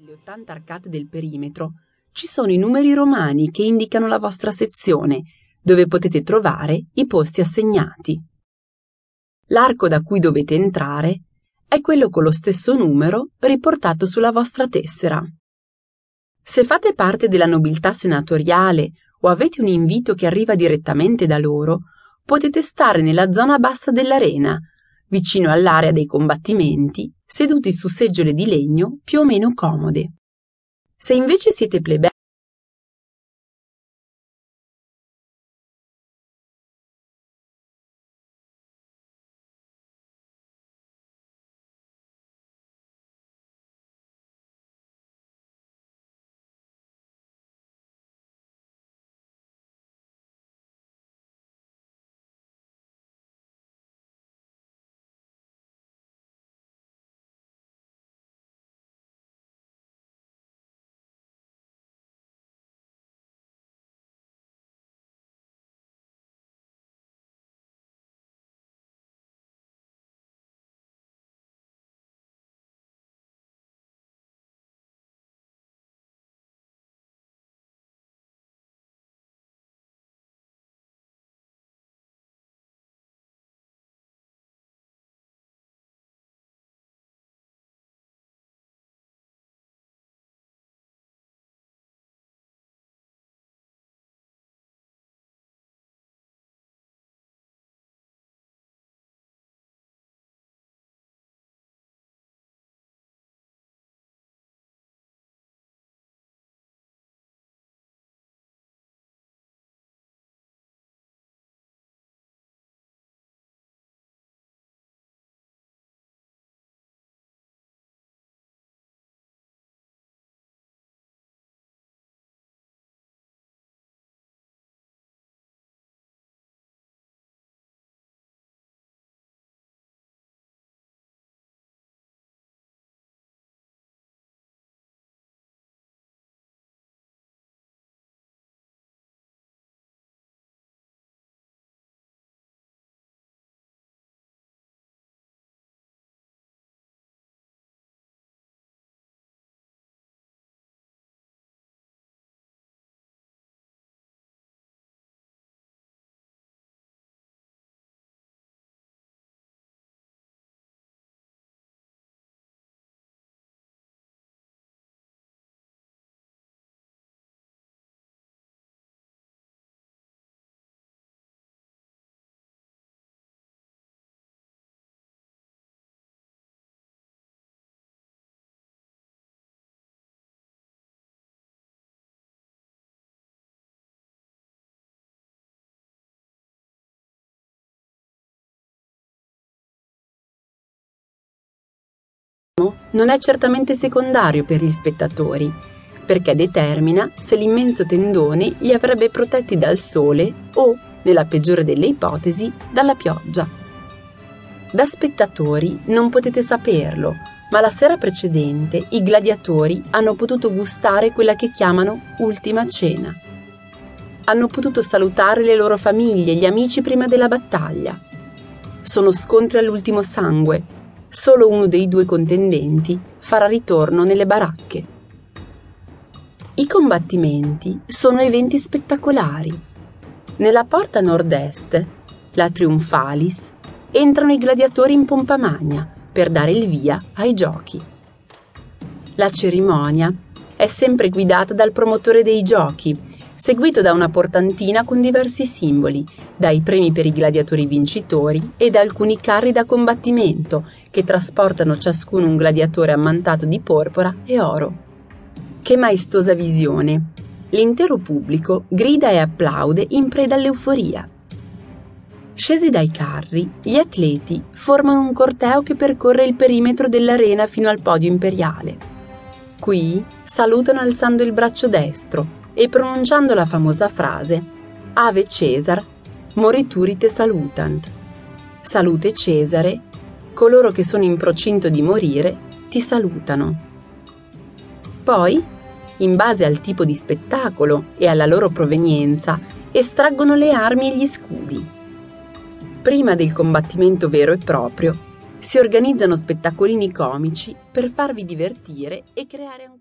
Nelle 80 arcate del perimetro ci sono i numeri romani che indicano la vostra sezione, dove potete trovare i posti assegnati. L'arco da cui dovete entrare è quello con lo stesso numero riportato sulla vostra tessera. Se fate parte della nobiltà senatoriale o avete un invito che arriva direttamente da loro, potete stare nella zona bassa dell'arena, vicino all'area dei combattimenti, seduti su seggiole di legno più o meno comode. Se invece siete plebei non è certamente secondario per gli spettatori, perché determina se l'immenso tendone li avrebbe protetti dal sole o, nella peggiore delle ipotesi, dalla pioggia. Da spettatori non potete saperlo, ma la sera precedente i gladiatori hanno potuto gustare quella che chiamano ultima cena. Hanno potuto salutare le loro famiglie e gli amici prima della battaglia. Sono scontri all'ultimo sangue, solo uno dei due contendenti farà ritorno nelle baracche. I combattimenti sono eventi spettacolari. Nella porta nord-est, la Triumphalis, entrano i gladiatori in pompa magna per dare il via ai giochi. La cerimonia è sempre guidata dal promotore dei giochi seguito da una portantina con diversi simboli, dai premi per i gladiatori vincitori e da alcuni carri da combattimento che trasportano ciascuno un gladiatore ammantato di porpora e oro. Che maestosa visione! L'intero pubblico grida e applaude in preda all'euforia. Scesi dai carri, gli atleti formano un corteo che percorre il perimetro dell'arena fino al podio imperiale. Qui salutano alzando il braccio destro, e pronunciando la famosa frase Ave Cesar, morituri te salutant. Salute Cesare, coloro che sono in procinto di morire ti salutano. Poi, in base al tipo di spettacolo e alla loro provenienza, estraggono le armi e gli scudi. Prima del combattimento vero e proprio, si organizzano spettacolini comici per farvi divertire e creare ancora